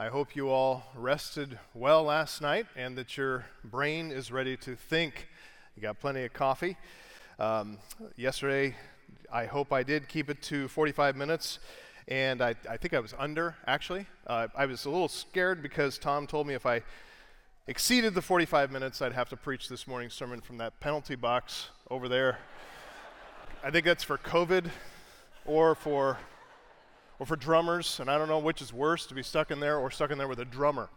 I hope you all rested well last night and that your brain is ready to think. You got plenty of coffee. Um, yesterday, I hope I did keep it to 45 minutes, and I, I think I was under, actually. Uh, I was a little scared because Tom told me if I exceeded the 45 minutes, I'd have to preach this morning's sermon from that penalty box over there. I think that's for COVID or for or for drummers, and I don't know which is worse to be stuck in there or stuck in there with a drummer.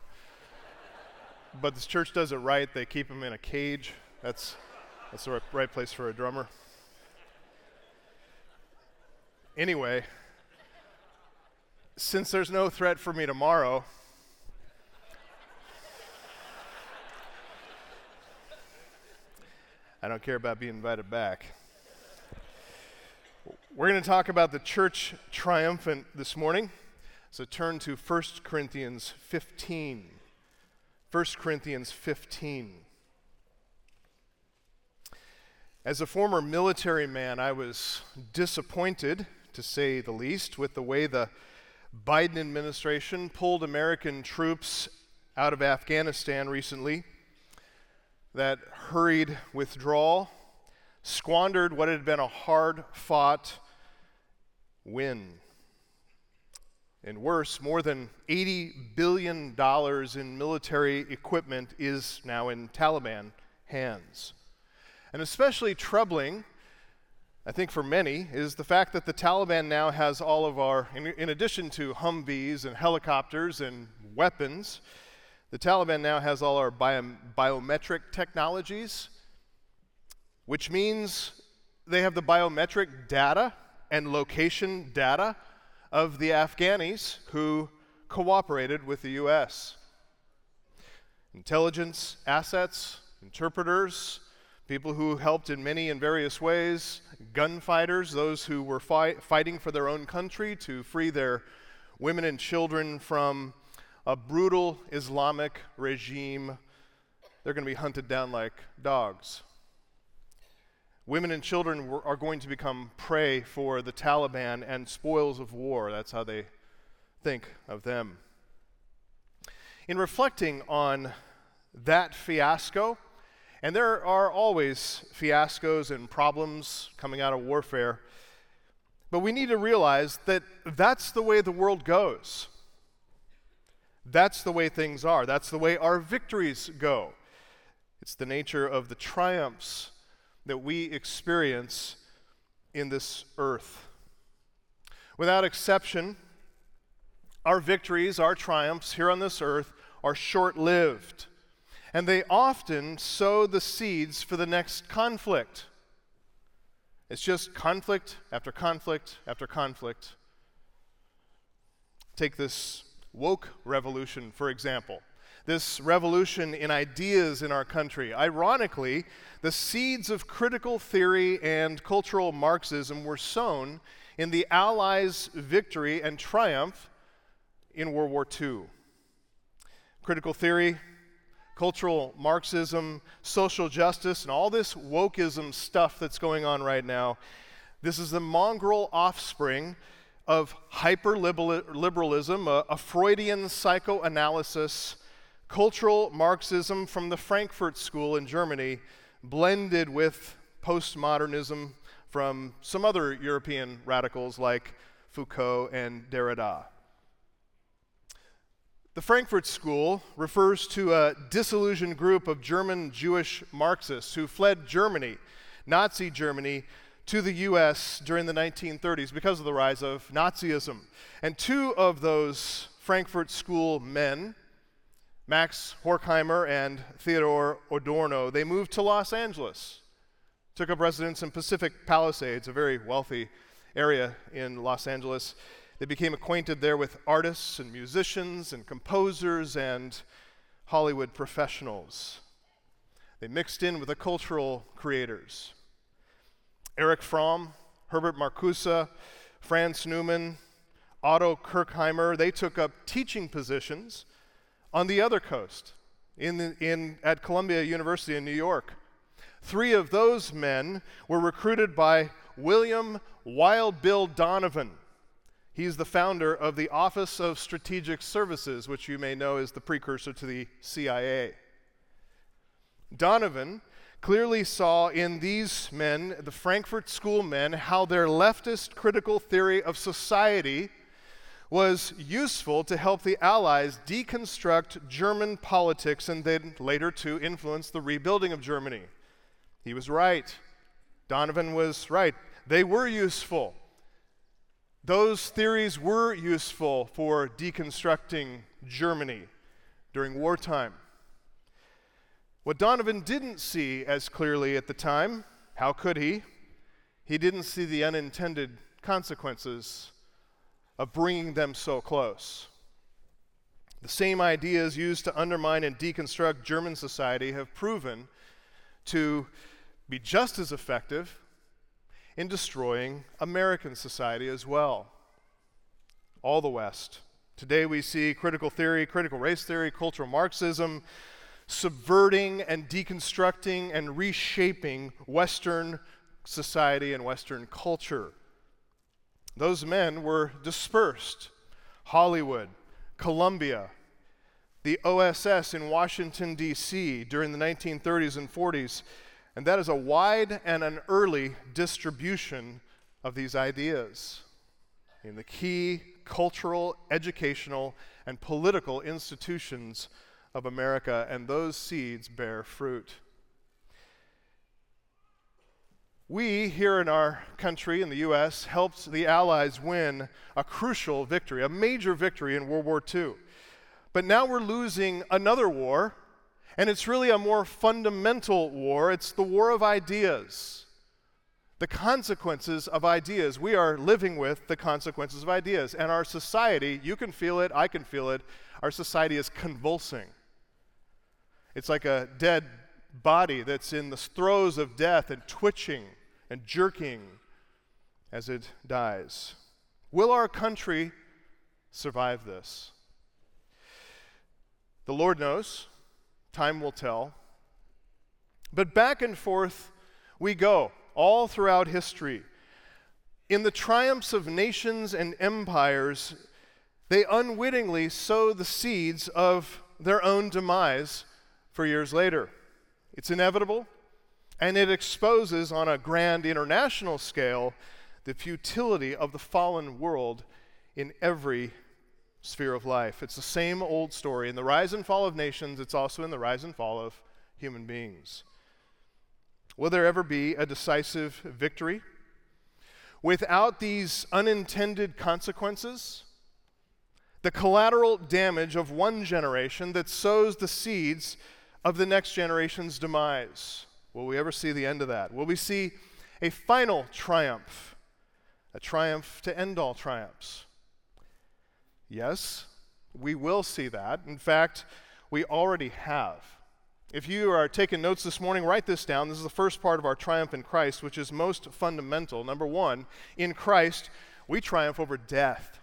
but this church does it right. They keep them in a cage. That's, that's the right place for a drummer. Anyway, since there's no threat for me tomorrow, I don't care about being invited back. We're going to talk about the church triumphant this morning. So turn to 1 Corinthians 15. 1 Corinthians 15. As a former military man, I was disappointed, to say the least, with the way the Biden administration pulled American troops out of Afghanistan recently. That hurried withdrawal squandered what had been a hard fought win. And worse, more than $80 billion in military equipment is now in Taliban hands. And especially troubling, I think for many, is the fact that the Taliban now has all of our, in, in addition to Humvees and helicopters and weapons, the Taliban now has all our bio, biometric technologies, which means they have the biometric data and location data of the Afghanis who cooperated with the U.S. Intelligence assets, interpreters, people who helped in many and various ways, gunfighters, those who were fi- fighting for their own country to free their women and children from a brutal Islamic regime. They're going to be hunted down like dogs. Women and children are going to become prey for the Taliban and spoils of war. That's how they think of them. In reflecting on that fiasco, and there are always fiascos and problems coming out of warfare, but we need to realize that that's the way the world goes. That's the way things are. That's the way our victories go. It's the nature of the triumphs that we experience in this earth. Without exception, our victories, our triumphs here on this earth are short lived, and they often sow the seeds for the next conflict. It's just conflict after conflict after conflict. Take this woke revolution, for example this revolution in ideas in our country. Ironically, the seeds of critical theory and cultural Marxism were sown in the Allies' victory and triumph in World War II. Critical theory, cultural Marxism, social justice, and all this wokeism stuff that's going on right now, this is the mongrel offspring of hyper liberalism, a, a Freudian psychoanalysis cultural Marxism from the Frankfurt School in Germany blended with postmodernism from some other European radicals like Foucault and Derrida. The Frankfurt School refers to a disillusioned group of German Jewish Marxists who fled Germany, Nazi Germany, to the US during the 1930s because of the rise of Nazism. And two of those Frankfurt School men Max Horkheimer and Theodore Adorno, they moved to Los Angeles, took up residence in Pacific Palisades, a very wealthy area in Los Angeles. They became acquainted there with artists and musicians and composers and Hollywood professionals. They mixed in with the cultural creators. Eric Fromm, Herbert Marcuse, Franz Neumann, Otto Kirchheimer, they took up teaching positions on the other coast, in, the, in, at Columbia University in New York. Three of those men were recruited by William Wild Bill Donovan. He's the founder of the Office of Strategic Services, which you may know is the precursor to the CIA. Donovan clearly saw in these men, the Frankfurt School men, how their leftist critical theory of society was useful to help the Allies deconstruct German politics and then later to influence the rebuilding of Germany. He was right. Donovan was right. They were useful. Those theories were useful for deconstructing Germany during wartime. What Donovan didn't see as clearly at the time, how could he? He didn't see the unintended consequences of bringing them so close. The same ideas used to undermine and deconstruct German society have proven to be just as effective in destroying American society as well. All the West. Today we see critical theory, critical race theory, cultural Marxism subverting and deconstructing and reshaping Western society and Western culture. Those men were dispersed. Hollywood, Columbia, the OSS in Washington, D.C. during the 1930s and 40s and that is a wide and an early distribution of these ideas in the key cultural, educational, and political institutions of America, and those seeds bear fruit. We, here in our country, in the U.S., helped the Allies win a crucial victory, a major victory in World War II. But now we're losing another war and it's really a more fundamental war. It's the war of ideas. The consequences of ideas. We are living with the consequences of ideas. And our society, you can feel it, I can feel it, our society is convulsing. It's like a dead body that's in the throes of death and twitching and jerking as it dies. Will our country survive this? The Lord knows. Time will tell. But back and forth we go, all throughout history. In the triumphs of nations and empires, they unwittingly sow the seeds of their own demise for years later. It's inevitable, and it exposes on a grand international scale the futility of the fallen world in every sphere of life. It's the same old story. In the rise and fall of nations, it's also in the rise and fall of human beings. Will there ever be a decisive victory? Without these unintended consequences, the collateral damage of one generation that sows the seeds of the next generation's demise. Will we ever see the end of that? Will we see a final triumph? A triumph to end all triumphs? Yes, we will see that. In fact, we already have. If you are taking notes this morning, write this down. This is the first part of our triumph in Christ, which is most fundamental. Number one, in Christ, we triumph over death.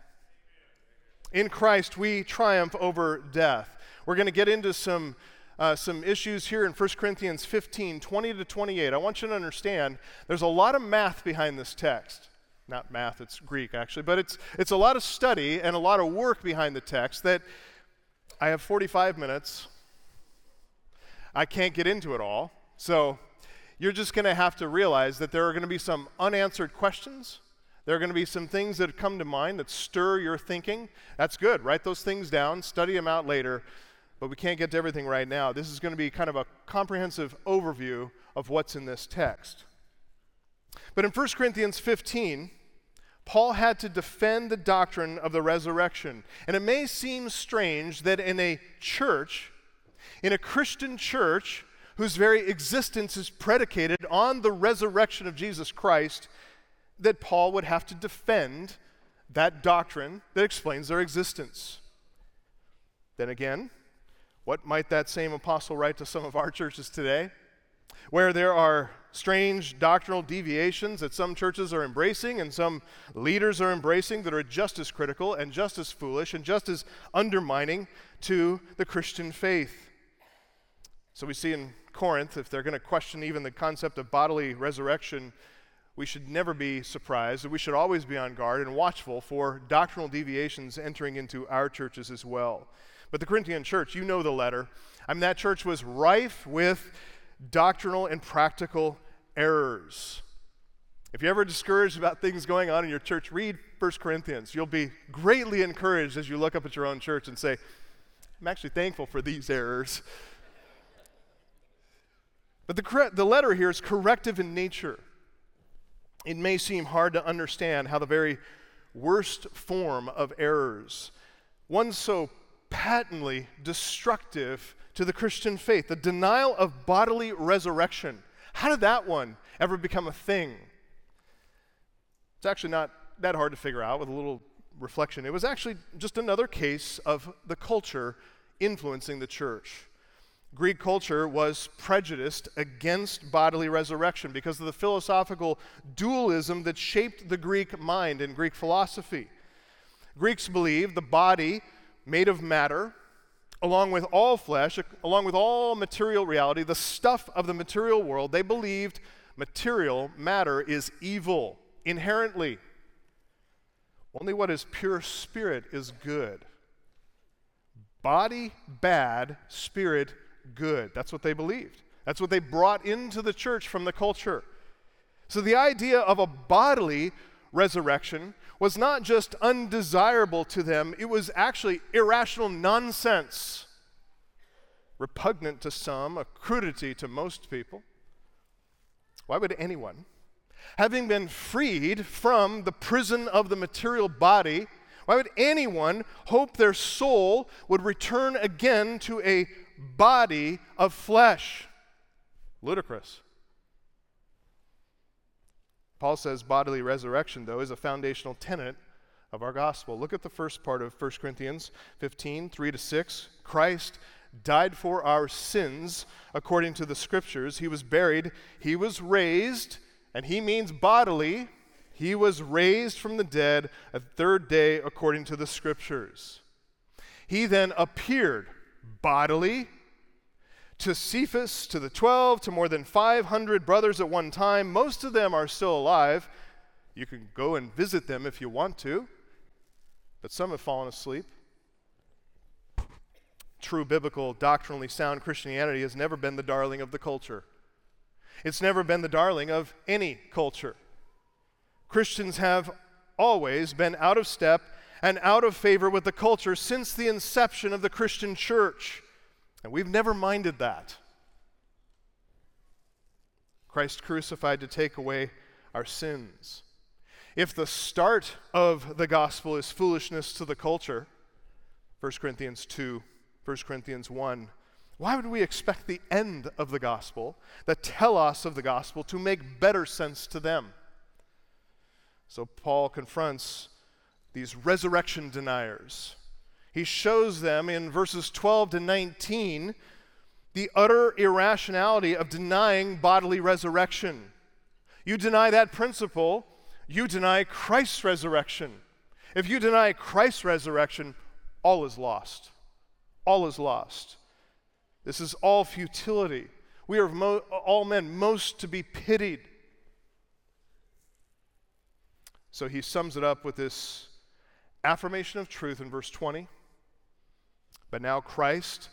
In Christ, we triumph over death. We're going to get into some, uh, some issues here in 1 Corinthians 15 20 to 28. I want you to understand there's a lot of math behind this text not math, it's Greek actually, but it's, it's a lot of study and a lot of work behind the text that I have 45 minutes. I can't get into it all. So you're just going to have to realize that there are going to be some unanswered questions. There are going to be some things that come to mind that stir your thinking. That's good. Write those things down, study them out later, but we can't get to everything right now. This is going to be kind of a comprehensive overview of what's in this text. But in 1 Corinthians 15, Paul had to defend the doctrine of the resurrection. And it may seem strange that in a church, in a Christian church, whose very existence is predicated on the resurrection of Jesus Christ, that Paul would have to defend that doctrine that explains their existence. Then again, what might that same apostle write to some of our churches today? Where there are strange doctrinal deviations that some churches are embracing and some leaders are embracing that are just as critical and just as foolish and just as undermining to the Christian faith. So we see in Corinth, if they're going to question even the concept of bodily resurrection, we should never be surprised, we should always be on guard and watchful for doctrinal deviations entering into our churches as well. But the Corinthian church, you know the letter. I mean, that church was rife with doctrinal and practical errors. If you're ever discouraged about things going on in your church, read 1 Corinthians. You'll be greatly encouraged as you look up at your own church and say, I'm actually thankful for these errors. But the, the letter here is corrective in nature. It may seem hard to understand how the very worst form of errors, one so patently destructive to the Christian faith, the denial of bodily resurrection, how did that one ever become a thing? It's actually not that hard to figure out with a little reflection. It was actually just another case of the culture influencing the church. Greek culture was prejudiced against bodily resurrection because of the philosophical dualism that shaped the Greek mind and Greek philosophy. Greeks believed the body made of matter, along with all flesh, along with all material reality, the stuff of the material world, they believed material matter is evil inherently. Only what is pure spirit is good. Body bad, spirit good. That's what they believed. That's what they brought into the church from the culture. So the idea of a bodily resurrection was not just undesirable to them, it was actually irrational nonsense, repugnant to some, a crudity to most people. Why would anyone having been freed from the prison of the material body, why would anyone hope their soul would return again to a body of flesh? Ludicrous. Paul says bodily resurrection, though, is a foundational tenet of our gospel. Look at the first part of 1 Corinthians 15, 3 to 6. Christ died for our sins according to the scriptures. He was buried, he was raised and he means bodily. He was raised from the dead a third day according to the scriptures. He then appeared bodily to Cephas, to the 12, to more than 500 brothers at one time. Most of them are still alive. You can go and visit them if you want to, but some have fallen asleep. True biblical, doctrinally sound Christianity has never been the darling of the culture. It's never been the darling of any culture. Christians have always been out of step and out of favor with the culture since the inception of the Christian church. And we've never minded that. Christ crucified to take away our sins. If the start of the gospel is foolishness to the culture, 1 Corinthians 2, 1 Corinthians 1, why would we expect the end of the gospel, the telos of the gospel, to make better sense to them? So Paul confronts these resurrection deniers. He shows them in verses 12 to 19 the utter irrationality of denying bodily resurrection. You deny that principle, you deny Christ's resurrection. If you deny Christ's resurrection, all is lost. All is lost. This is all futility. We are mo- all men most to be pitied. So he sums it up with this affirmation of truth in verse 20. But now Christ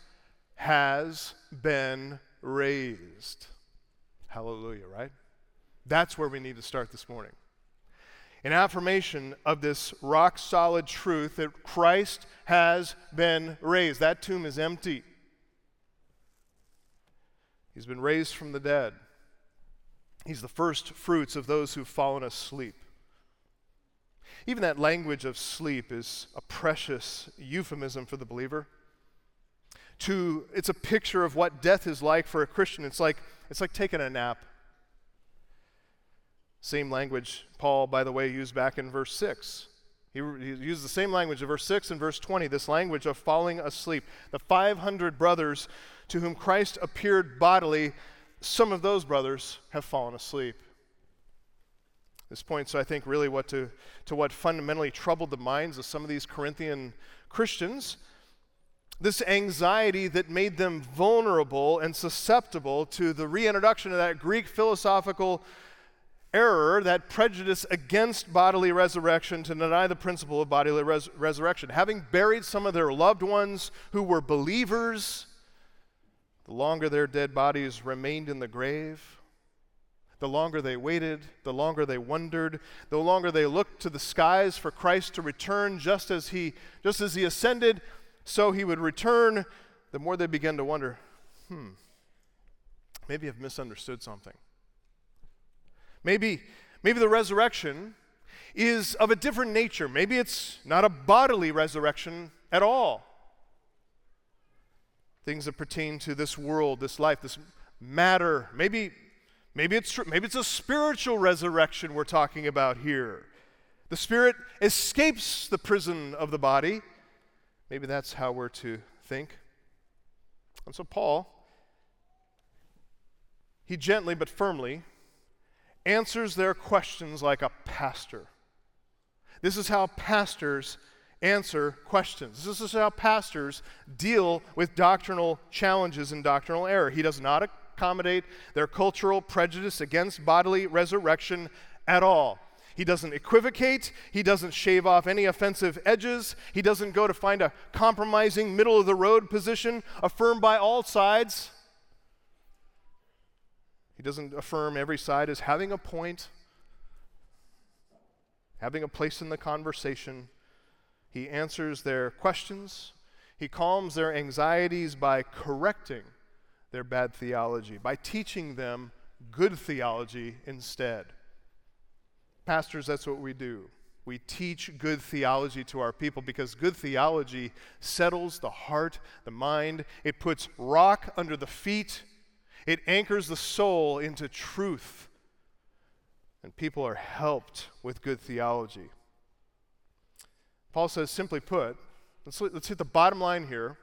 has been raised. Hallelujah, right? That's where we need to start this morning. An affirmation of this rock solid truth that Christ has been raised. That tomb is empty. He's been raised from the dead. He's the first fruits of those who've fallen asleep. Even that language of sleep is a precious euphemism for the believer. To, it's a picture of what death is like for a Christian. It's like, it's like taking a nap. Same language Paul, by the way, used back in verse 6. He, he used the same language in verse 6 and verse 20, this language of falling asleep. The 500 brothers to whom Christ appeared bodily, some of those brothers have fallen asleep. This points, I think, really what to, to what fundamentally troubled the minds of some of these Corinthian Christians. This anxiety that made them vulnerable and susceptible to the reintroduction of that Greek philosophical error, that prejudice against bodily resurrection, to deny the principle of bodily res- resurrection. Having buried some of their loved ones who were believers, the longer their dead bodies remained in the grave, the longer they waited, the longer they wondered, the longer they looked to the skies for Christ to return just as he just as he ascended, so he would return, the more they began to wonder, hmm, maybe I've misunderstood something. Maybe maybe the resurrection is of a different nature. Maybe it's not a bodily resurrection at all. Things that pertain to this world, this life, this matter. Maybe Maybe it's. Maybe it's a spiritual resurrection we're talking about here. The spirit escapes the prison of the body. Maybe that's how we're to think. And so Paul, he gently but firmly answers their questions like a pastor. This is how pastors answer questions. This is how pastors deal with doctrinal challenges and doctrinal error. He does not accommodate their cultural prejudice against bodily resurrection at all. He doesn't equivocate. He doesn't shave off any offensive edges. He doesn't go to find a compromising, middle of the road position affirmed by all sides. He doesn't affirm every side as having a point, having a place in the conversation. He answers their questions. He calms their anxieties by correcting their bad theology, by teaching them good theology instead. Pastors, that's what we do. We teach good theology to our people because good theology settles the heart, the mind. It puts rock under the feet. It anchors the soul into truth. And people are helped with good theology. Paul says, simply put, let's, let's hit the bottom line here.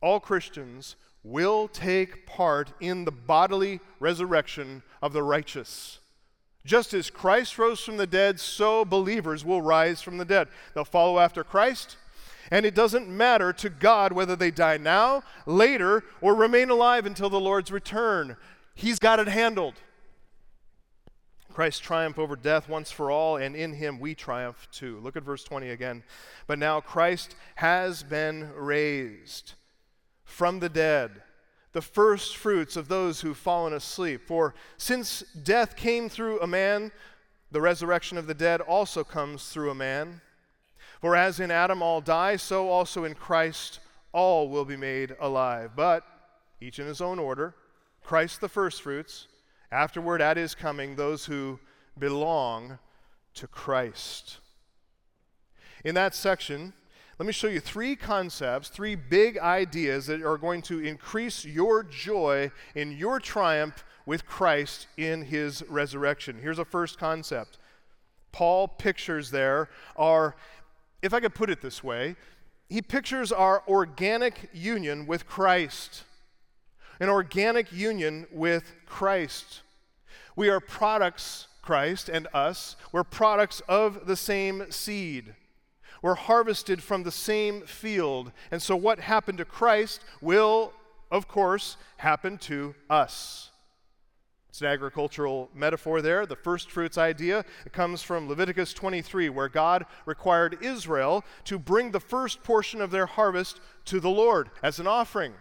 All Christians will take part in the bodily resurrection of the righteous. Just as Christ rose from the dead, so believers will rise from the dead. They'll follow after Christ, and it doesn't matter to God whether they die now, later, or remain alive until the Lord's return. He's got it handled. Christ triumphed over death once for all, and in him we triumph too. Look at verse 20 again. But now Christ has been raised from the dead, the first fruits of those who've fallen asleep. For since death came through a man, the resurrection of the dead also comes through a man. For as in Adam all die, so also in Christ all will be made alive. But each in his own order Christ the firstfruits, afterward at his coming, those who belong to Christ. In that section, let me show you three concepts, three big ideas that are going to increase your joy in your triumph with Christ in his resurrection. Here's a first concept. Paul pictures there are, if I could put it this way, he pictures our organic union with Christ. An organic union with Christ. We are products, Christ and us, we're products of the same seed were harvested from the same field. And so, what happened to Christ will, of course, happen to us. It's an agricultural metaphor there. The first fruits idea it comes from Leviticus 23, where God required Israel to bring the first portion of their harvest to the Lord as an offering,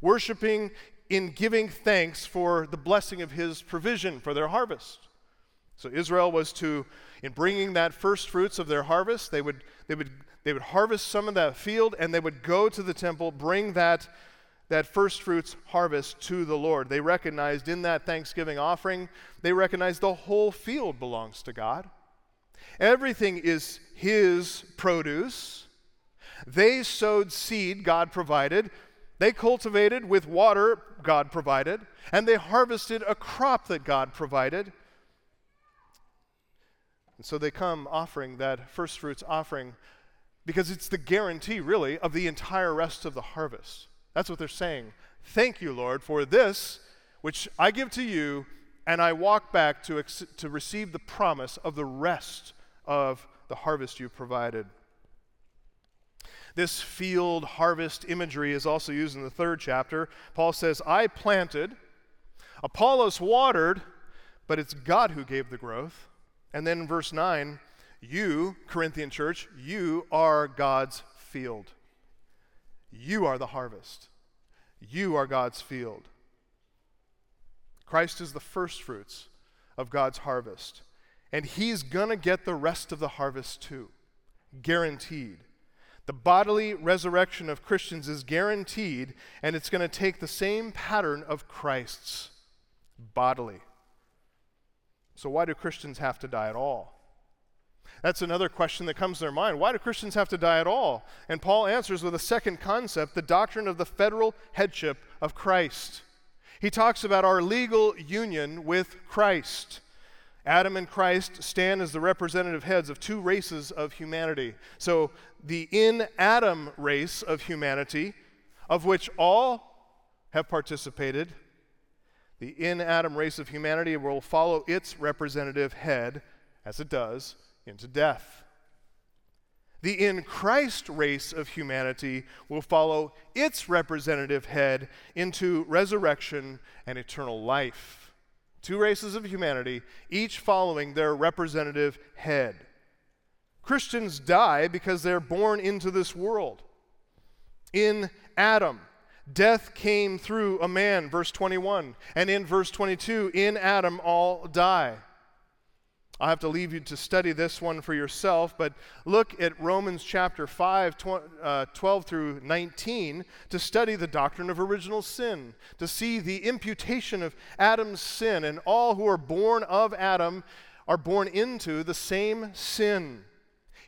worshiping in giving thanks for the blessing of his provision for their harvest. So Israel was to, in bringing that first fruits of their harvest, they would, they would, they would harvest some of that field and they would go to the temple, bring that, that first fruits harvest to the Lord. They recognized in that thanksgiving offering, they recognized the whole field belongs to God. Everything is His produce. They sowed seed, God provided. They cultivated with water, God provided. And they harvested a crop that God provided. And so they come offering that first fruits offering because it's the guarantee, really, of the entire rest of the harvest. That's what they're saying. Thank you, Lord, for this which I give to you, and I walk back to, ex- to receive the promise of the rest of the harvest you provided. This field harvest imagery is also used in the third chapter. Paul says, I planted, Apollos watered, but it's God who gave the growth. And then verse 9, you, Corinthian church, you are God's field. You are the harvest. You are God's field. Christ is the first fruits of God's harvest. And he's going to get the rest of the harvest too. Guaranteed. The bodily resurrection of Christians is guaranteed, and it's going to take the same pattern of Christ's bodily. So, why do Christians have to die at all? That's another question that comes to their mind. Why do Christians have to die at all? And Paul answers with a second concept the doctrine of the federal headship of Christ. He talks about our legal union with Christ. Adam and Christ stand as the representative heads of two races of humanity. So, the in Adam race of humanity, of which all have participated, the in Adam race of humanity will follow its representative head, as it does, into death. The in Christ race of humanity will follow its representative head into resurrection and eternal life. Two races of humanity, each following their representative head. Christians die because they're born into this world. In Adam, death came through a man, verse 21. And in verse 22, in Adam all die. I'll have to leave you to study this one for yourself, but look at Romans chapter 5, tw- uh, 12 through 19 to study the doctrine of original sin, to see the imputation of Adam's sin, and all who are born of Adam are born into the same sin.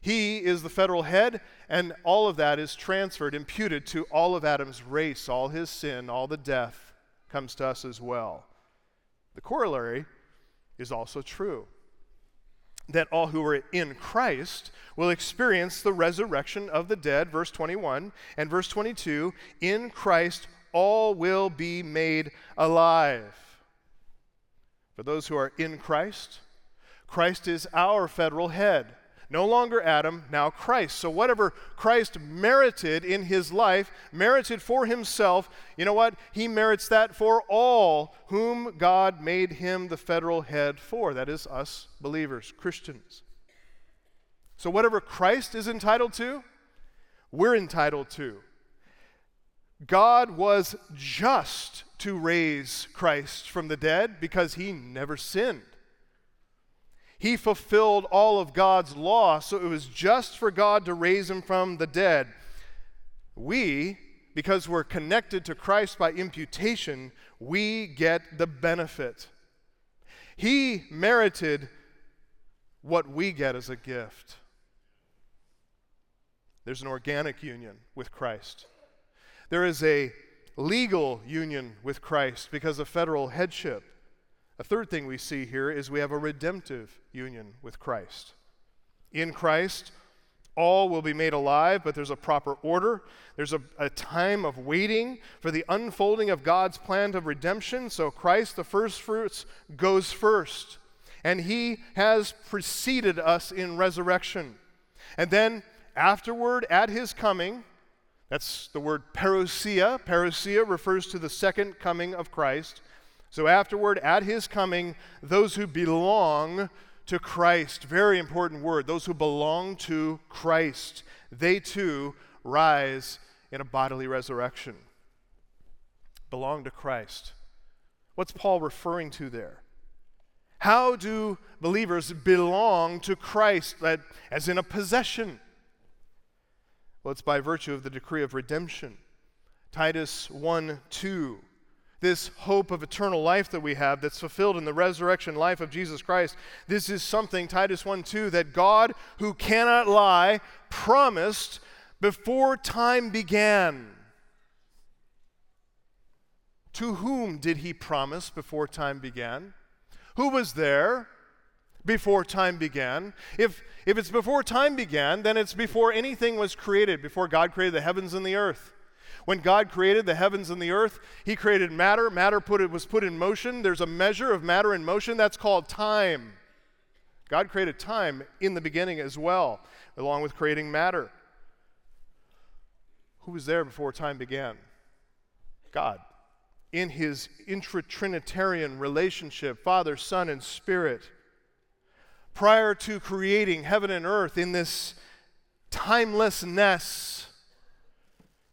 He is the federal head, and all of that is transferred, imputed to all of Adam's race. All his sin, all the death comes to us as well. The corollary is also true that all who are in Christ will experience the resurrection of the dead, verse 21, and verse 22 in Christ all will be made alive. For those who are in Christ, Christ is our federal head. No longer Adam, now Christ. So, whatever Christ merited in his life, merited for himself, you know what? He merits that for all whom God made him the federal head for. That is, us believers, Christians. So, whatever Christ is entitled to, we're entitled to. God was just to raise Christ from the dead because he never sinned. He fulfilled all of God's law, so it was just for God to raise him from the dead. We, because we're connected to Christ by imputation, we get the benefit. He merited what we get as a gift. There's an organic union with Christ. There is a legal union with Christ because of federal headship. A third thing we see here is we have a redemptive union with Christ. In Christ, all will be made alive, but there's a proper order. There's a, a, time of waiting for the unfolding of God's plan of redemption. So Christ, the first fruits, goes first. And he has preceded us in resurrection. And then afterward, at his coming, that's the word parousia. Parousia refers to the second coming of Christ. So, afterward, at his coming, those who belong to Christ, very important word, those who belong to Christ, they too rise in a bodily resurrection. Belong to Christ. What's Paul referring to there? How do believers belong to Christ as in a possession? Well, it's by virtue of the decree of redemption. Titus 1 2 this hope of eternal life that we have that's fulfilled in the resurrection life of Jesus Christ. This is something, Titus 1 2, that God, who cannot lie, promised before time began. To whom did he promise before time began? Who was there before time began? If, if it's before time began, then it's before anything was created, before God created the heavens and the earth. When God created the heavens and the earth, He created matter. Matter put was put in motion. There's a measure of matter in motion that's called time. God created time in the beginning as well, along with creating matter. Who was there before time began? God. in his intra-Trinitarian relationship, Father, Son, and Spirit. Prior to creating heaven and earth in this timelessness,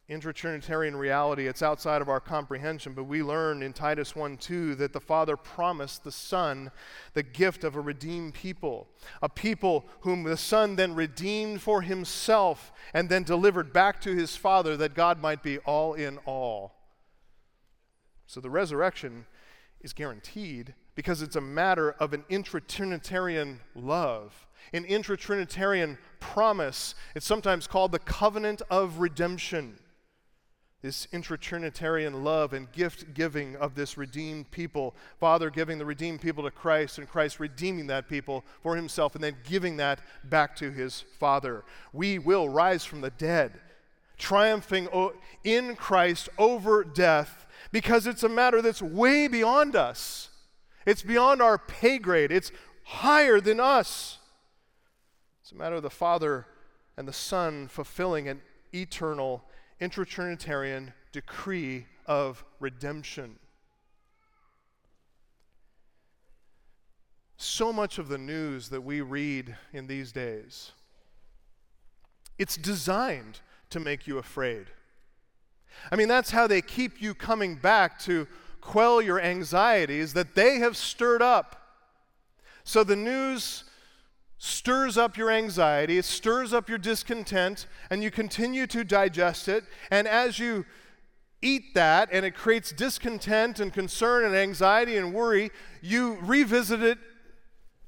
intra-Trinitarian reality, it's outside of our comprehension, but we learn in Titus 1 2 that the Father promised the Son the gift of a redeemed people, a people whom the Son then redeemed for himself and then delivered back to his Father that God might be all in all. So the resurrection is guaranteed because it's a matter of an intra-Trinitarian love, an intra-Trinitarian promise. It's sometimes called the covenant of redemption. This intra-Trinitarian love and gift giving of this redeemed people, Father giving the redeemed people to Christ, and Christ redeeming that people for himself, and then giving that back to his Father. We will rise from the dead, triumphing in Christ over death because it's a matter that's way beyond us. It's beyond our pay grade, it's higher than us. It's a matter of the Father and the Son fulfilling an eternal intra-Trinitarian decree of redemption. So much of the news that we read in these days, it's designed to make you afraid. I mean, that's how they keep you coming back to quell your anxieties that they have stirred up. So the news stirs up your anxiety, it stirs up your discontent, and you continue to digest it. And as you eat that and it creates discontent and concern and anxiety and worry, you revisit it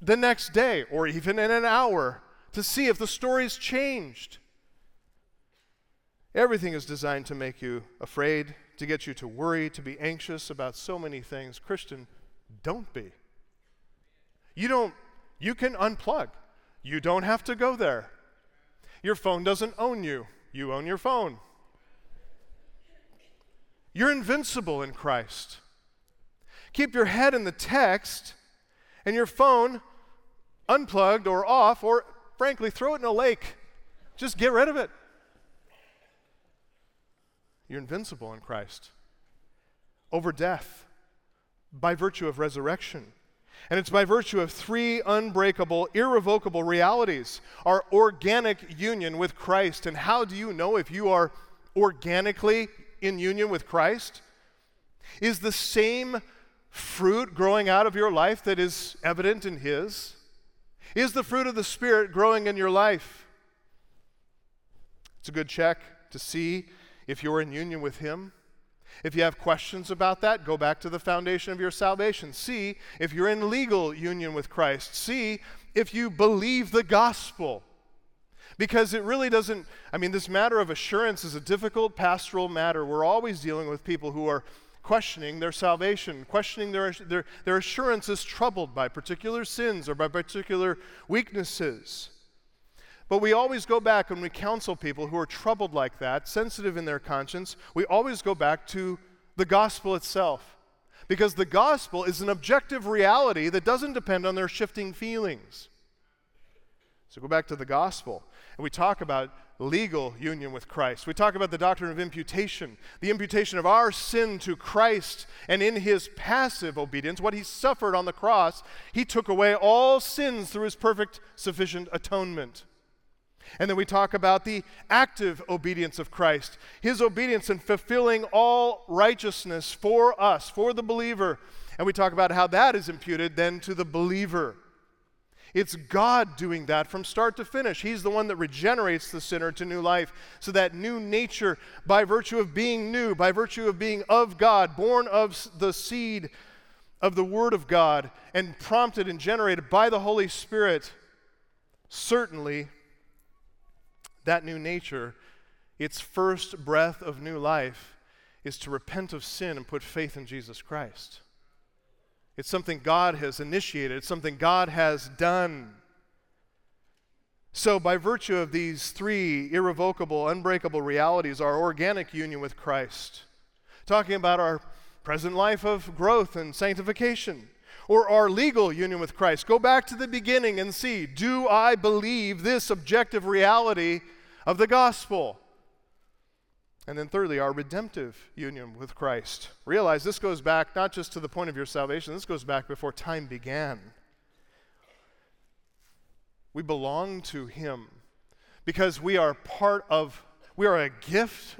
the next day or even in an hour to see if the story's changed. Everything is designed to make you afraid, to get you to worry, to be anxious about so many things. Christian, don't be. You don't you can unplug. You don't have to go there. Your phone doesn't own you. You own your phone. You're invincible in Christ. Keep your head in the text and your phone unplugged or off, or frankly, throw it in a lake. Just get rid of it. You're invincible in Christ over death by virtue of resurrection. And it's by virtue of three unbreakable, irrevocable realities our organic union with Christ. And how do you know if you are organically in union with Christ? Is the same fruit growing out of your life that is evident in His? Is the fruit of the Spirit growing in your life? It's a good check to see if you're in union with Him. If you have questions about that, go back to the foundation of your salvation. See if you're in legal union with Christ. See if you believe the gospel. Because it really doesn't, I mean, this matter of assurance is a difficult pastoral matter. We're always dealing with people who are questioning their salvation, questioning their, their, their assurance is troubled by particular sins or by particular weaknesses. But we always go back when we counsel people who are troubled like that, sensitive in their conscience, we always go back to the gospel itself. Because the gospel is an objective reality that doesn't depend on their shifting feelings. So go back to the gospel, and we talk about legal union with Christ. We talk about the doctrine of imputation, the imputation of our sin to Christ, and in his passive obedience, what he suffered on the cross, he took away all sins through his perfect, sufficient atonement. And then we talk about the active obedience of Christ, his obedience in fulfilling all righteousness for us, for the believer. And we talk about how that is imputed then to the believer. It's God doing that from start to finish. He's the one that regenerates the sinner to new life. So that new nature, by virtue of being new, by virtue of being of God, born of the seed of the Word of God, and prompted and generated by the Holy Spirit, certainly that new nature, its first breath of new life, is to repent of sin and put faith in Jesus Christ. It's something God has initiated, it's something God has done. So, by virtue of these three irrevocable, unbreakable realities, our organic union with Christ, talking about our present life of growth and sanctification, or our legal union with Christ. Go back to the beginning and see do I believe this objective reality of the gospel? And then, thirdly, our redemptive union with Christ. Realize this goes back not just to the point of your salvation, this goes back before time began. We belong to Him because we are part of, we are a gift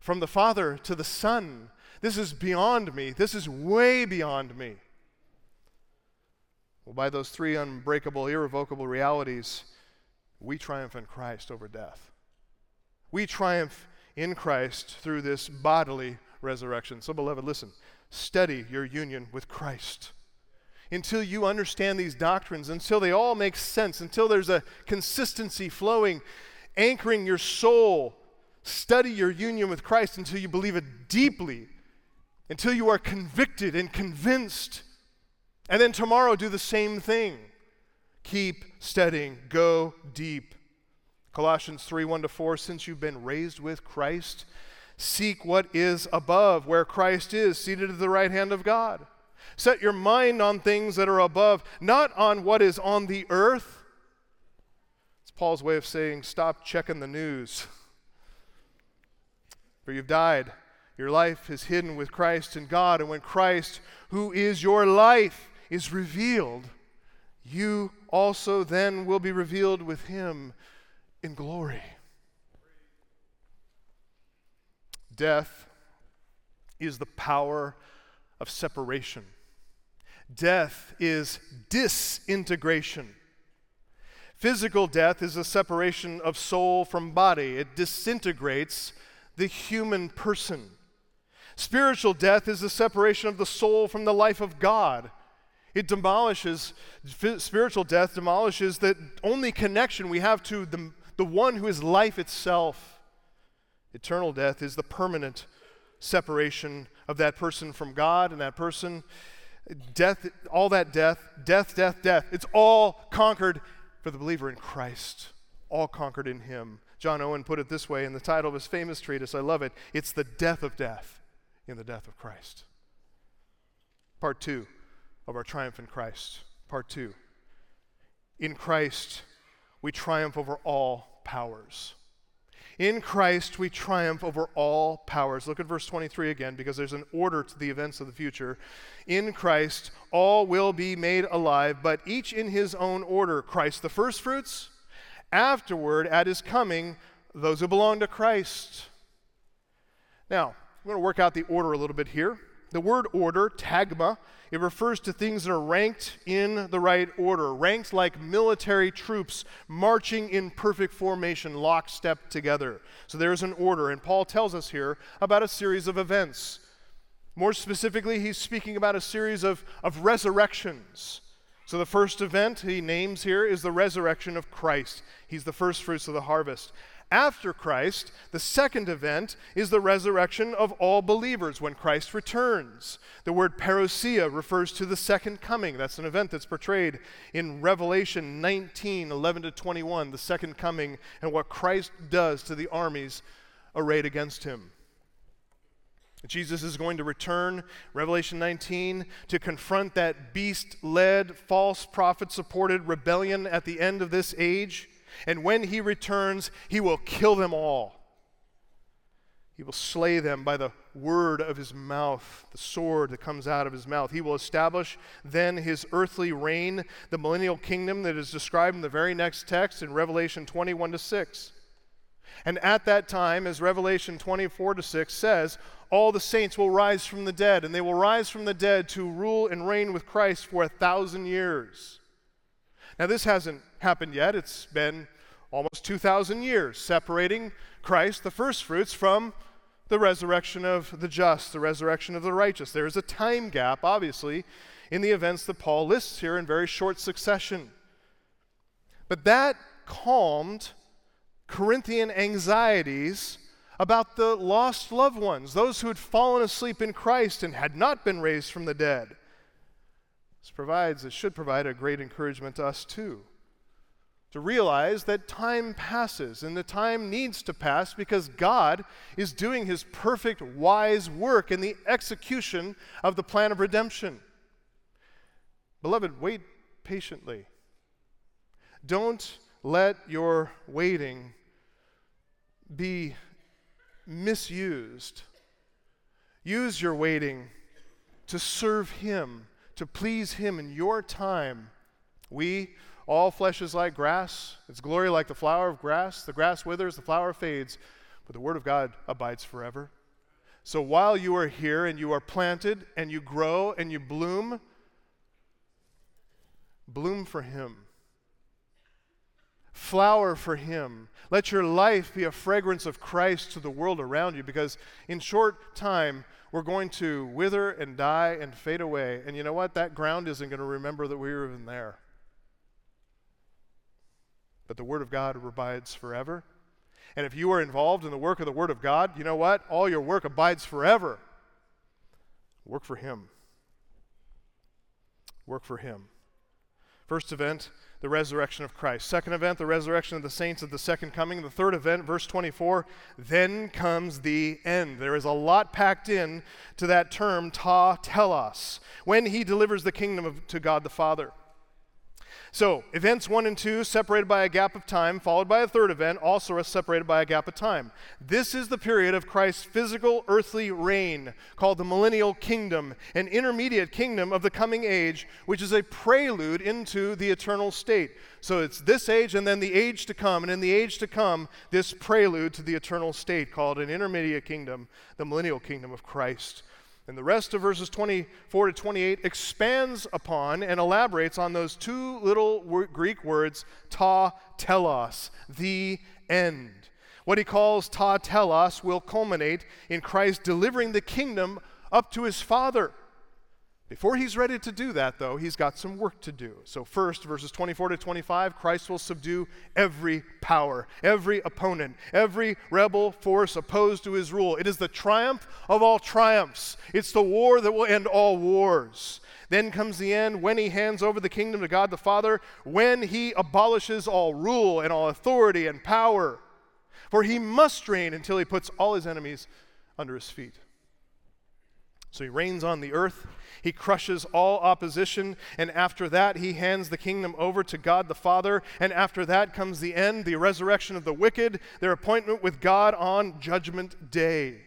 from the Father to the Son. This is beyond me. This is way beyond me. Well, by those three unbreakable, irrevocable realities, we triumph in Christ over death. We triumph in Christ through this bodily resurrection. So, beloved, listen study your union with Christ. Until you understand these doctrines, until they all make sense, until there's a consistency flowing, anchoring your soul, study your union with Christ until you believe it deeply, until you are convicted and convinced. And then tomorrow, do the same thing. Keep studying, go deep. Colossians 3 1 to 4 Since you've been raised with Christ, seek what is above, where Christ is, seated at the right hand of God. Set your mind on things that are above, not on what is on the earth. It's Paul's way of saying, stop checking the news. For you've died. Your life is hidden with Christ in God. And when Christ, who is your life, is revealed, you also then will be revealed with him in glory. Death is the power of separation. Death is disintegration. Physical death is a separation of soul from body, it disintegrates the human person. Spiritual death is the separation of the soul from the life of God. It demolishes, spiritual death demolishes the only connection we have to the, the one who is life itself. Eternal death is the permanent separation of that person from God and that person. Death, all that death, death, death, death, it's all conquered for the believer in Christ, all conquered in Him. John Owen put it this way in the title of his famous treatise, I love it. It's the death of death in the death of Christ. Part two of our triumph in Christ. Part two. In Christ, we triumph over all powers. In Christ, we triumph over all powers. Look at verse 23 again, because there's an order to the events of the future. In Christ, all will be made alive, but each in his own order. Christ, the firstfruits. Afterward, at his coming, those who belong to Christ. Now, I'm going to work out the order a little bit here. The word order, tagma, it refers to things that are ranked in the right order, ranked like military troops marching in perfect formation, lockstep together. So there's an order, and Paul tells us here about a series of events. More specifically, he's speaking about a series of, of resurrections. So the first event he names here is the resurrection of Christ. He's the first fruits of the harvest after Christ, the second event is the resurrection of all believers when Christ returns. The word parousia refers to the second coming. That's an event that's portrayed in Revelation 19 11 to 21, the second coming, and what Christ does to the armies arrayed against him. Jesus is going to return, Revelation 19, to confront that beast led, false prophet supported rebellion at the end of this age. And when he returns, he will kill them all. He will slay them by the word of his mouth, the sword that comes out of his mouth. He will establish then his earthly reign, the millennial kingdom that is described in the very next text in Revelation 21 to 6. And at that time, as Revelation 24 to 6 says, all the saints will rise from the dead, and they will rise from the dead to rule and reign with Christ for a thousand years. Now, this hasn't happened yet. It's been almost 2,000 years separating Christ, the first fruits, from the resurrection of the just, the resurrection of the righteous. There is a time gap, obviously, in the events that Paul lists here in very short succession. But that calmed Corinthian anxieties about the lost loved ones, those who had fallen asleep in Christ and had not been raised from the dead. This provides, it should provide a great encouragement to us too. To realize that time passes and the time needs to pass because God is doing his perfect, wise work in the execution of the plan of redemption. Beloved, wait patiently. Don't let your waiting be misused. Use your waiting to serve Him, to please Him in your time. We, all flesh is like grass, its glory like the flower of grass. The grass withers, the flower fades, but the word of God abides forever. So while you are here and you are planted and you grow and you bloom, bloom for Him. Flower for Him. Let your life be a fragrance of Christ to the world around you because in short time, we're going to wither and die and fade away. And you know what? That ground isn't going to remember that we were even there. But the Word of God abides forever. And if you are involved in the work of the Word of God, you know what? All your work abides forever. Work for Him. Work for Him. First event, the resurrection of Christ. Second event, the resurrection of the saints at the second coming. The third event, verse 24, then comes the end. There is a lot packed in to that term, ta telos, when he delivers the kingdom of, to God the Father. So, events one and two separated by a gap of time, followed by a third event, also separated by a gap of time. This is the period of Christ's physical earthly reign, called the millennial kingdom, an intermediate kingdom of the coming age, which is a prelude into the eternal state. So, it's this age and then the age to come, and in the age to come, this prelude to the eternal state, called an intermediate kingdom, the millennial kingdom of Christ. And the rest of verses 24 to 28 expands upon and elaborates on those two little Greek words, ta telos, the end. What he calls ta telos will culminate in Christ delivering the kingdom up to his Father. Before he's ready to do that, though, he's got some work to do. So, first, verses 24 to 25, Christ will subdue every power, every opponent, every rebel force opposed to his rule. It is the triumph of all triumphs, it's the war that will end all wars. Then comes the end when he hands over the kingdom to God the Father, when he abolishes all rule and all authority and power. For he must reign until he puts all his enemies under his feet. So he reigns on the earth he crushes all opposition, and after that, he hands the kingdom over to God the Father. And after that comes the end, the resurrection of the wicked, their appointment with God on Judgment Day.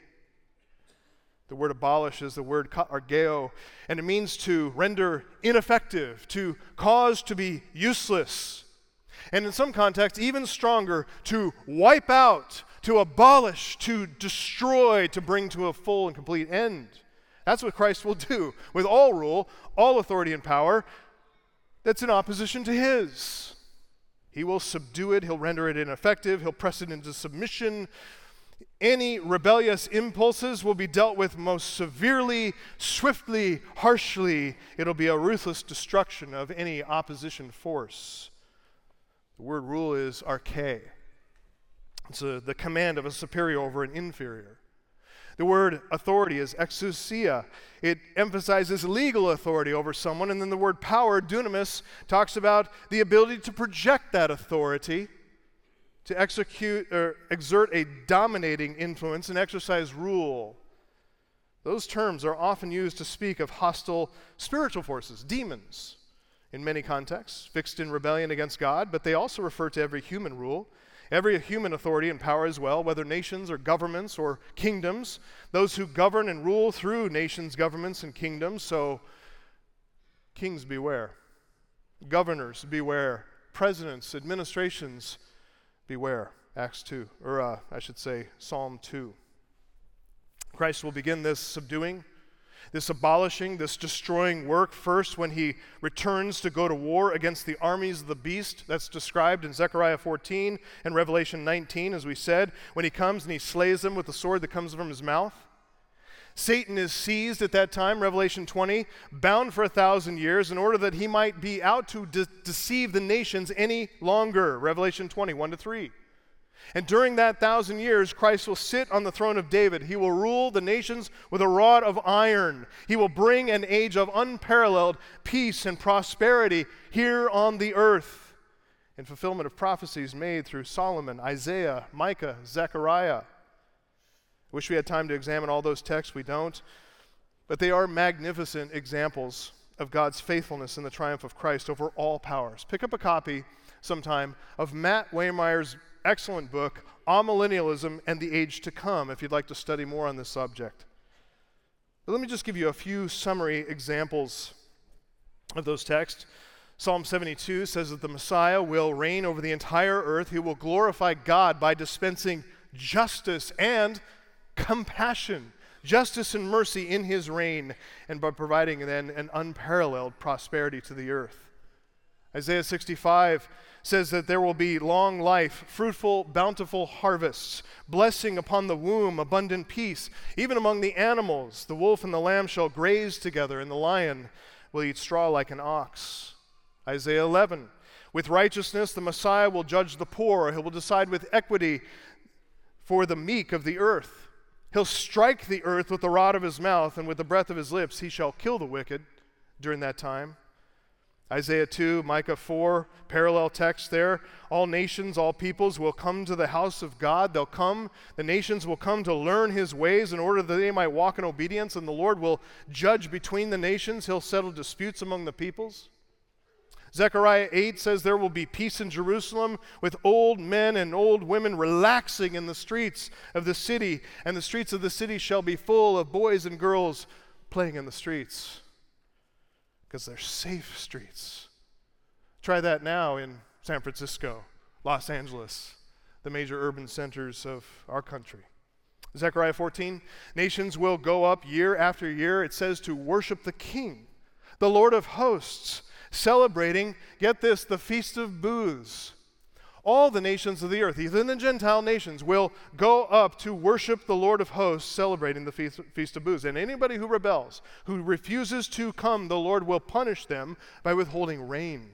The word abolish is the word argeo, and it means to render ineffective, to cause to be useless. And in some contexts, even stronger, to wipe out, to abolish, to destroy, to bring to a full and complete end. That's what Christ will do with all rule, all authority and power that's in opposition to his. He will subdue it, he'll render it ineffective, he'll press it into submission. Any rebellious impulses will be dealt with most severely, swiftly, harshly. It'll be a ruthless destruction of any opposition force. The word rule is arche. It's a, the command of a superior over an inferior. The word authority is exousia. It emphasizes legal authority over someone. And then the word power, dunamis, talks about the ability to project that authority, to execute or exert a dominating influence and exercise rule. Those terms are often used to speak of hostile spiritual forces, demons, in many contexts, fixed in rebellion against God, but they also refer to every human rule every human authority and power as well, whether nations or governments or kingdoms, those who govern and rule through nations, governments, and kingdoms. So, kings beware, governors beware, presidents, administrations beware. Acts 2, or uh, I should say, Psalm 2. Christ will begin this subduing this abolishing, this destroying work first when he returns to go to war against the armies of the beast that's described in Zechariah 14 and Revelation 19, as we said, when he comes and he slays them with the sword that comes from his mouth. Satan is seized at that time, Revelation 20, bound for a thousand years in order that he might be out to de- deceive the nations any longer, Revelation 20, 1 to 3. And during that thousand years, Christ will sit on the throne of David. He will rule the nations with a rod of iron. He will bring an age of unparalleled peace and prosperity here on the earth in fulfillment of prophecies made through Solomon, Isaiah, Micah, Zechariah. I Wish we had time to examine all those texts. We don't. But they are magnificent examples of God's faithfulness in the triumph of Christ over all powers. Pick up a copy sometime of Matt Waymeyer's excellent book, Amillennialism and the Age to Come, if you'd like to study more on this subject. But let me just give you a few summary examples of those texts. Psalm 72 says that the Messiah will reign over the entire earth. He will glorify God by dispensing justice and compassion, justice and mercy in his reign, and by providing then an unparalleled prosperity to the earth. Isaiah 65 says that there will be long life, fruitful, bountiful harvests, blessing upon the womb, abundant peace. Even among the animals, the wolf and the lamb shall graze together, and the lion will eat straw like an ox. Isaiah 11. With righteousness, the Messiah will judge the poor. He will decide with equity for the meek of the earth. He'll strike the earth with the rod of his mouth, and with the breath of his lips, he shall kill the wicked during that time. Isaiah 2, Micah 4, parallel text there. All nations, all peoples will come to the house of God. They'll come, the nations will come to learn his ways in order that they might walk in obedience, and the Lord will judge between the nations. He'll settle disputes among the peoples. Zechariah 8 says there will be peace in Jerusalem with old men and old women relaxing in the streets of the city, and the streets of the city shall be full of boys and girls playing in the streets because they're safe streets. Try that now in San Francisco, Los Angeles, the major urban centers of our country. Zechariah 14, nations will go up year after year, it says, to worship the King, the Lord of hosts, celebrating, get this, the Feast of Booths all the nations of the earth, even the Gentile nations, will go up to worship the Lord of hosts, celebrating the Feast, of Booths. And anybody who rebels, who refuses to come, the Lord will punish them by withholding rain.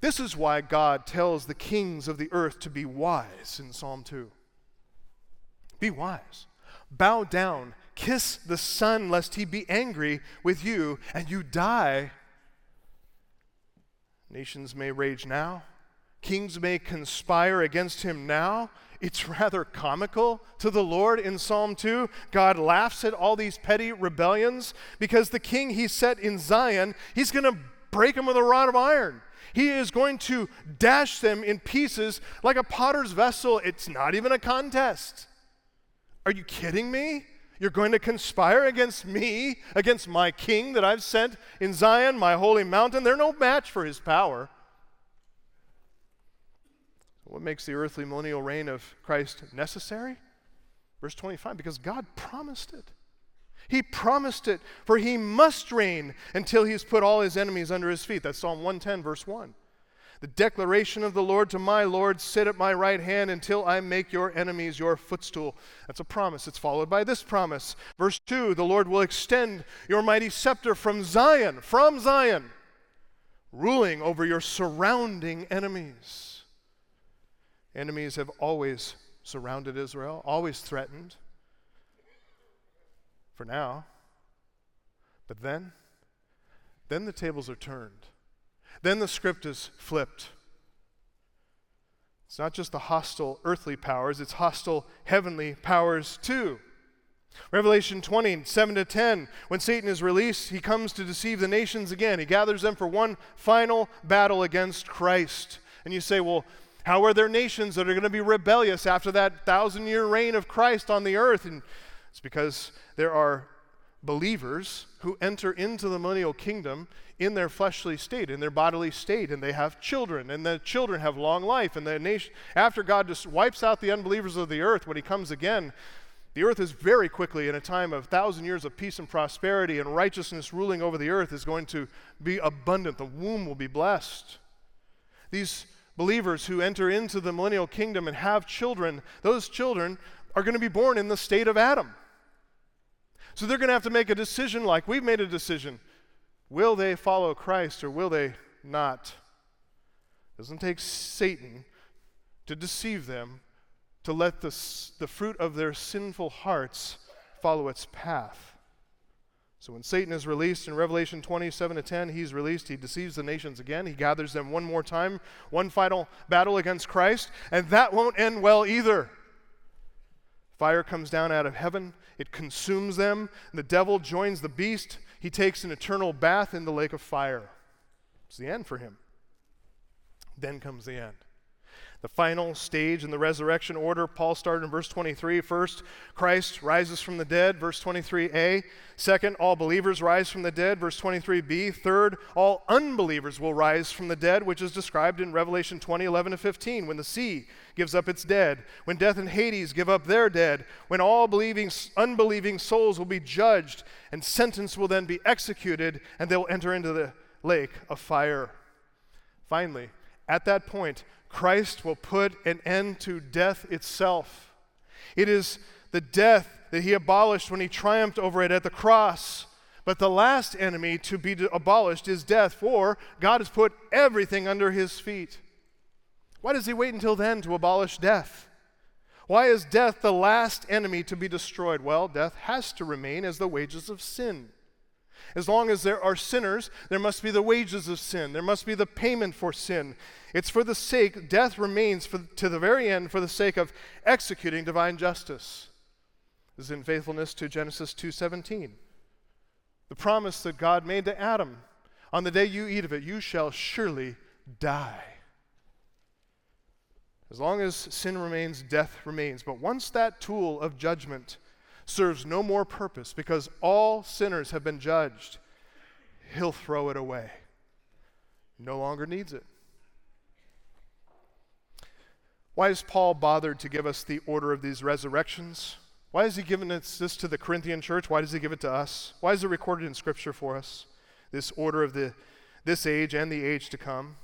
This is why God tells the kings of the earth to be wise in Psalm 2. Be wise. Bow down. Kiss the Son, lest he be angry with you and you die Nations may rage now, kings may conspire against him now. It's rather comical to the Lord in Psalm 2. God laughs at all these petty rebellions because the king he set in Zion, he's going to break them with a rod of iron. He is going to dash them in pieces like a potter's vessel. It's not even a contest. Are you kidding me? You're going to conspire against me, against my king that I've sent in Zion, my holy mountain. They're no match for his power. What makes the earthly millennial reign of Christ necessary? Verse 25, because God promised it. He promised it, for he must reign until he's put all his enemies under his feet. That's Psalm 110, verse 1. The declaration of the Lord to my Lord, sit at my right hand until I make your enemies your footstool. That's a promise. It's followed by this promise. Verse 2 The Lord will extend your mighty scepter from Zion, from Zion, ruling over your surrounding enemies. Enemies have always surrounded Israel, always threatened. For now. But then, then the tables are turned. Then the script is flipped. It's not just the hostile earthly powers, it's hostile heavenly powers too. Revelation 20, 7 to 10, when Satan is released, he comes to deceive the nations again. He gathers them for one final battle against Christ. And you say, well, how are there nations that are going to be rebellious after that thousand year reign of Christ on the earth? And it's because there are believers who enter into the millennial kingdom in their fleshly state, in their bodily state, and they have children, and the children have long life. And the nation, after God just wipes out the unbelievers of the earth when He comes again, the earth is very quickly in a time of thousand years of peace and prosperity, and righteousness ruling over the earth is going to be abundant. The womb will be blessed. These believers who enter into the millennial kingdom and have children, those children are going to be born in the state of Adam. So they're going to have to make a decision like we've made a decision. Will they follow Christ or will they not? It doesn't take Satan to deceive them, to let the, the fruit of their sinful hearts follow its path. So when Satan is released in Revelation 27 to 10, he's released. He deceives the nations again. He gathers them one more time, one final battle against Christ, and that won't end well either. Fire comes down out of heaven, it consumes them. The devil joins the beast. He takes an eternal bath in the lake of fire. It's the end for him. Then comes the end. The final stage in the resurrection order. Paul started in verse 23. First, Christ rises from the dead, verse 23a. Second, all believers rise from the dead, verse 23b. Third, all unbelievers will rise from the dead, which is described in Revelation 20, 11 to 15, when the sea gives up its dead, when death and Hades give up their dead, when all believing, unbelieving souls will be judged, and sentence will then be executed, and they'll enter into the lake of fire. Finally, at that point, Christ will put an end to death itself. It is the death that he abolished when he triumphed over it at the cross. But the last enemy to be abolished is death, for God has put everything under his feet. Why does he wait until then to abolish death? Why is death the last enemy to be destroyed? Well, death has to remain as the wages of sin. As long as there are sinners, there must be the wages of sin. There must be the payment for sin. It's for the sake, death remains for, to the very end for the sake of executing divine justice. This is in faithfulness to Genesis 2:17. The promise that God made to Adam, on the day you eat of it, you shall surely die. As long as sin remains, death remains. But once that tool of judgment serves no more purpose because all sinners have been judged, he'll throw it away. No longer needs it. Why has Paul bothered to give us the order of these resurrections? Why has he given us this to the Corinthian church? Why does he give it to us? Why is it recorded in Scripture for us? This order of the, this age and the age to come.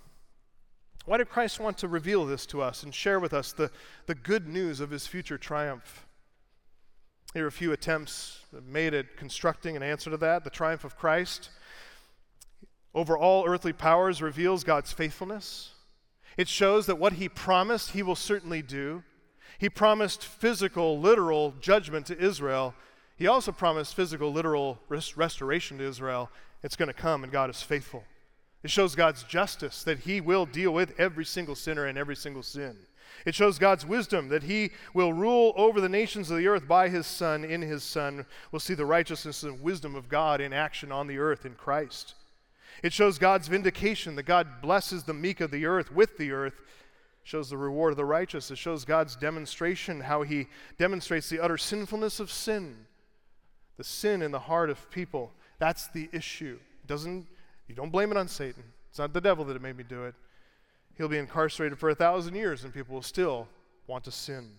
Why did Christ want to reveal this to us and share with us the, the good news of his future triumph? Here are a few attempts made at constructing an answer to that. The triumph of Christ over all earthly powers reveals God's faithfulness. It shows that what he promised, he will certainly do. He promised physical, literal judgment to Israel. He also promised physical, literal res- restoration to Israel. It's going to come, and God is faithful. It shows God's justice that he will deal with every single sinner and every single sin. It shows God's wisdom that He will rule over the nations of the earth by His Son. In His Son, we'll see the righteousness and wisdom of God in action on the earth in Christ. It shows God's vindication that God blesses the meek of the earth with the earth. It shows the reward of the righteous. It shows God's demonstration, how He demonstrates the utter sinfulness of sin, the sin in the heart of people. That's the issue. Doesn't you don't blame it on Satan. It's not the devil that made me do it. He'll be incarcerated for a thousand years and people will still want to sin.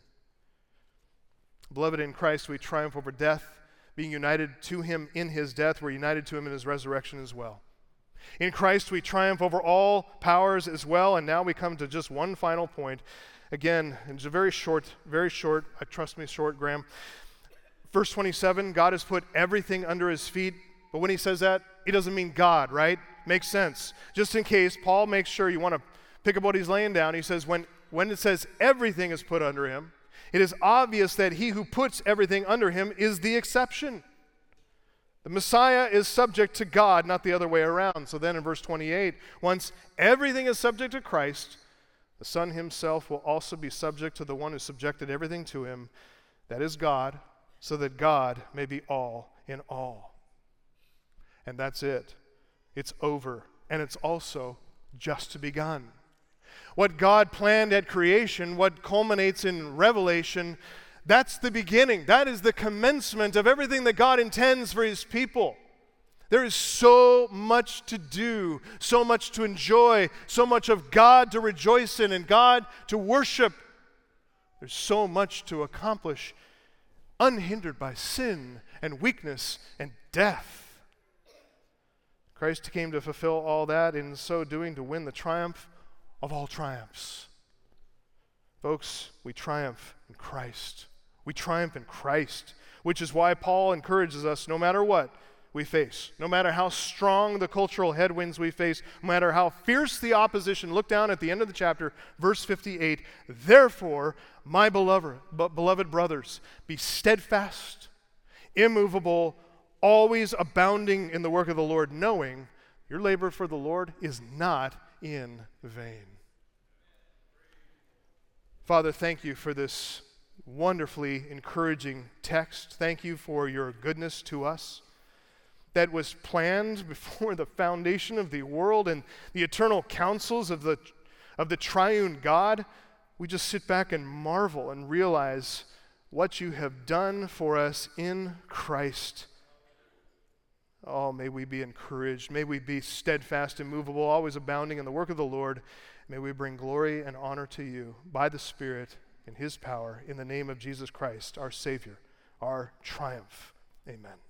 Beloved, in Christ, we triumph over death. Being united to him in his death, we're united to him in his resurrection as well. In Christ, we triumph over all powers as well. And now we come to just one final point. Again, it's a very short, very short, uh, trust me, short, Graham. Verse 27 God has put everything under his feet. But when he says that, he doesn't mean God, right? Makes sense. Just in case, Paul makes sure you want to pick up what he's laying down. He says, when, when it says everything is put under him, it is obvious that he who puts everything under him is the exception. The Messiah is subject to God, not the other way around. So then in verse 28, once everything is subject to Christ, the Son himself will also be subject to the one who subjected everything to him, that is God, so that God may be all in all. And that's it. It's over. And it's also just to begun. What God planned at creation, what culminates in Revelation, that's the beginning. That is the commencement of everything that God intends for His people. There is so much to do, so much to enjoy, so much of God to rejoice in and God to worship. There's so much to accomplish, unhindered by sin and weakness and death. Christ came to fulfill all that, in so doing, to win the triumph of all triumphs. Folks, we triumph in Christ. We triumph in Christ, which is why Paul encourages us no matter what we face, no matter how strong the cultural headwinds we face, no matter how fierce the opposition. Look down at the end of the chapter, verse 58. Therefore, my beloved, beloved brothers, be steadfast, immovable, always abounding in the work of the Lord, knowing your labor for the Lord is not in vain. Father, thank you for this wonderfully encouraging text. Thank you for your goodness to us that was planned before the foundation of the world and the eternal counsels of the, of the triune God. we just sit back and marvel and realize what you have done for us in Christ. Oh, may we be encouraged. May we be steadfast, and immovable, always abounding in the work of the Lord. May we bring glory and honor to you by the Spirit in His power, in the name of Jesus Christ, our Savior, our triumph. Amen.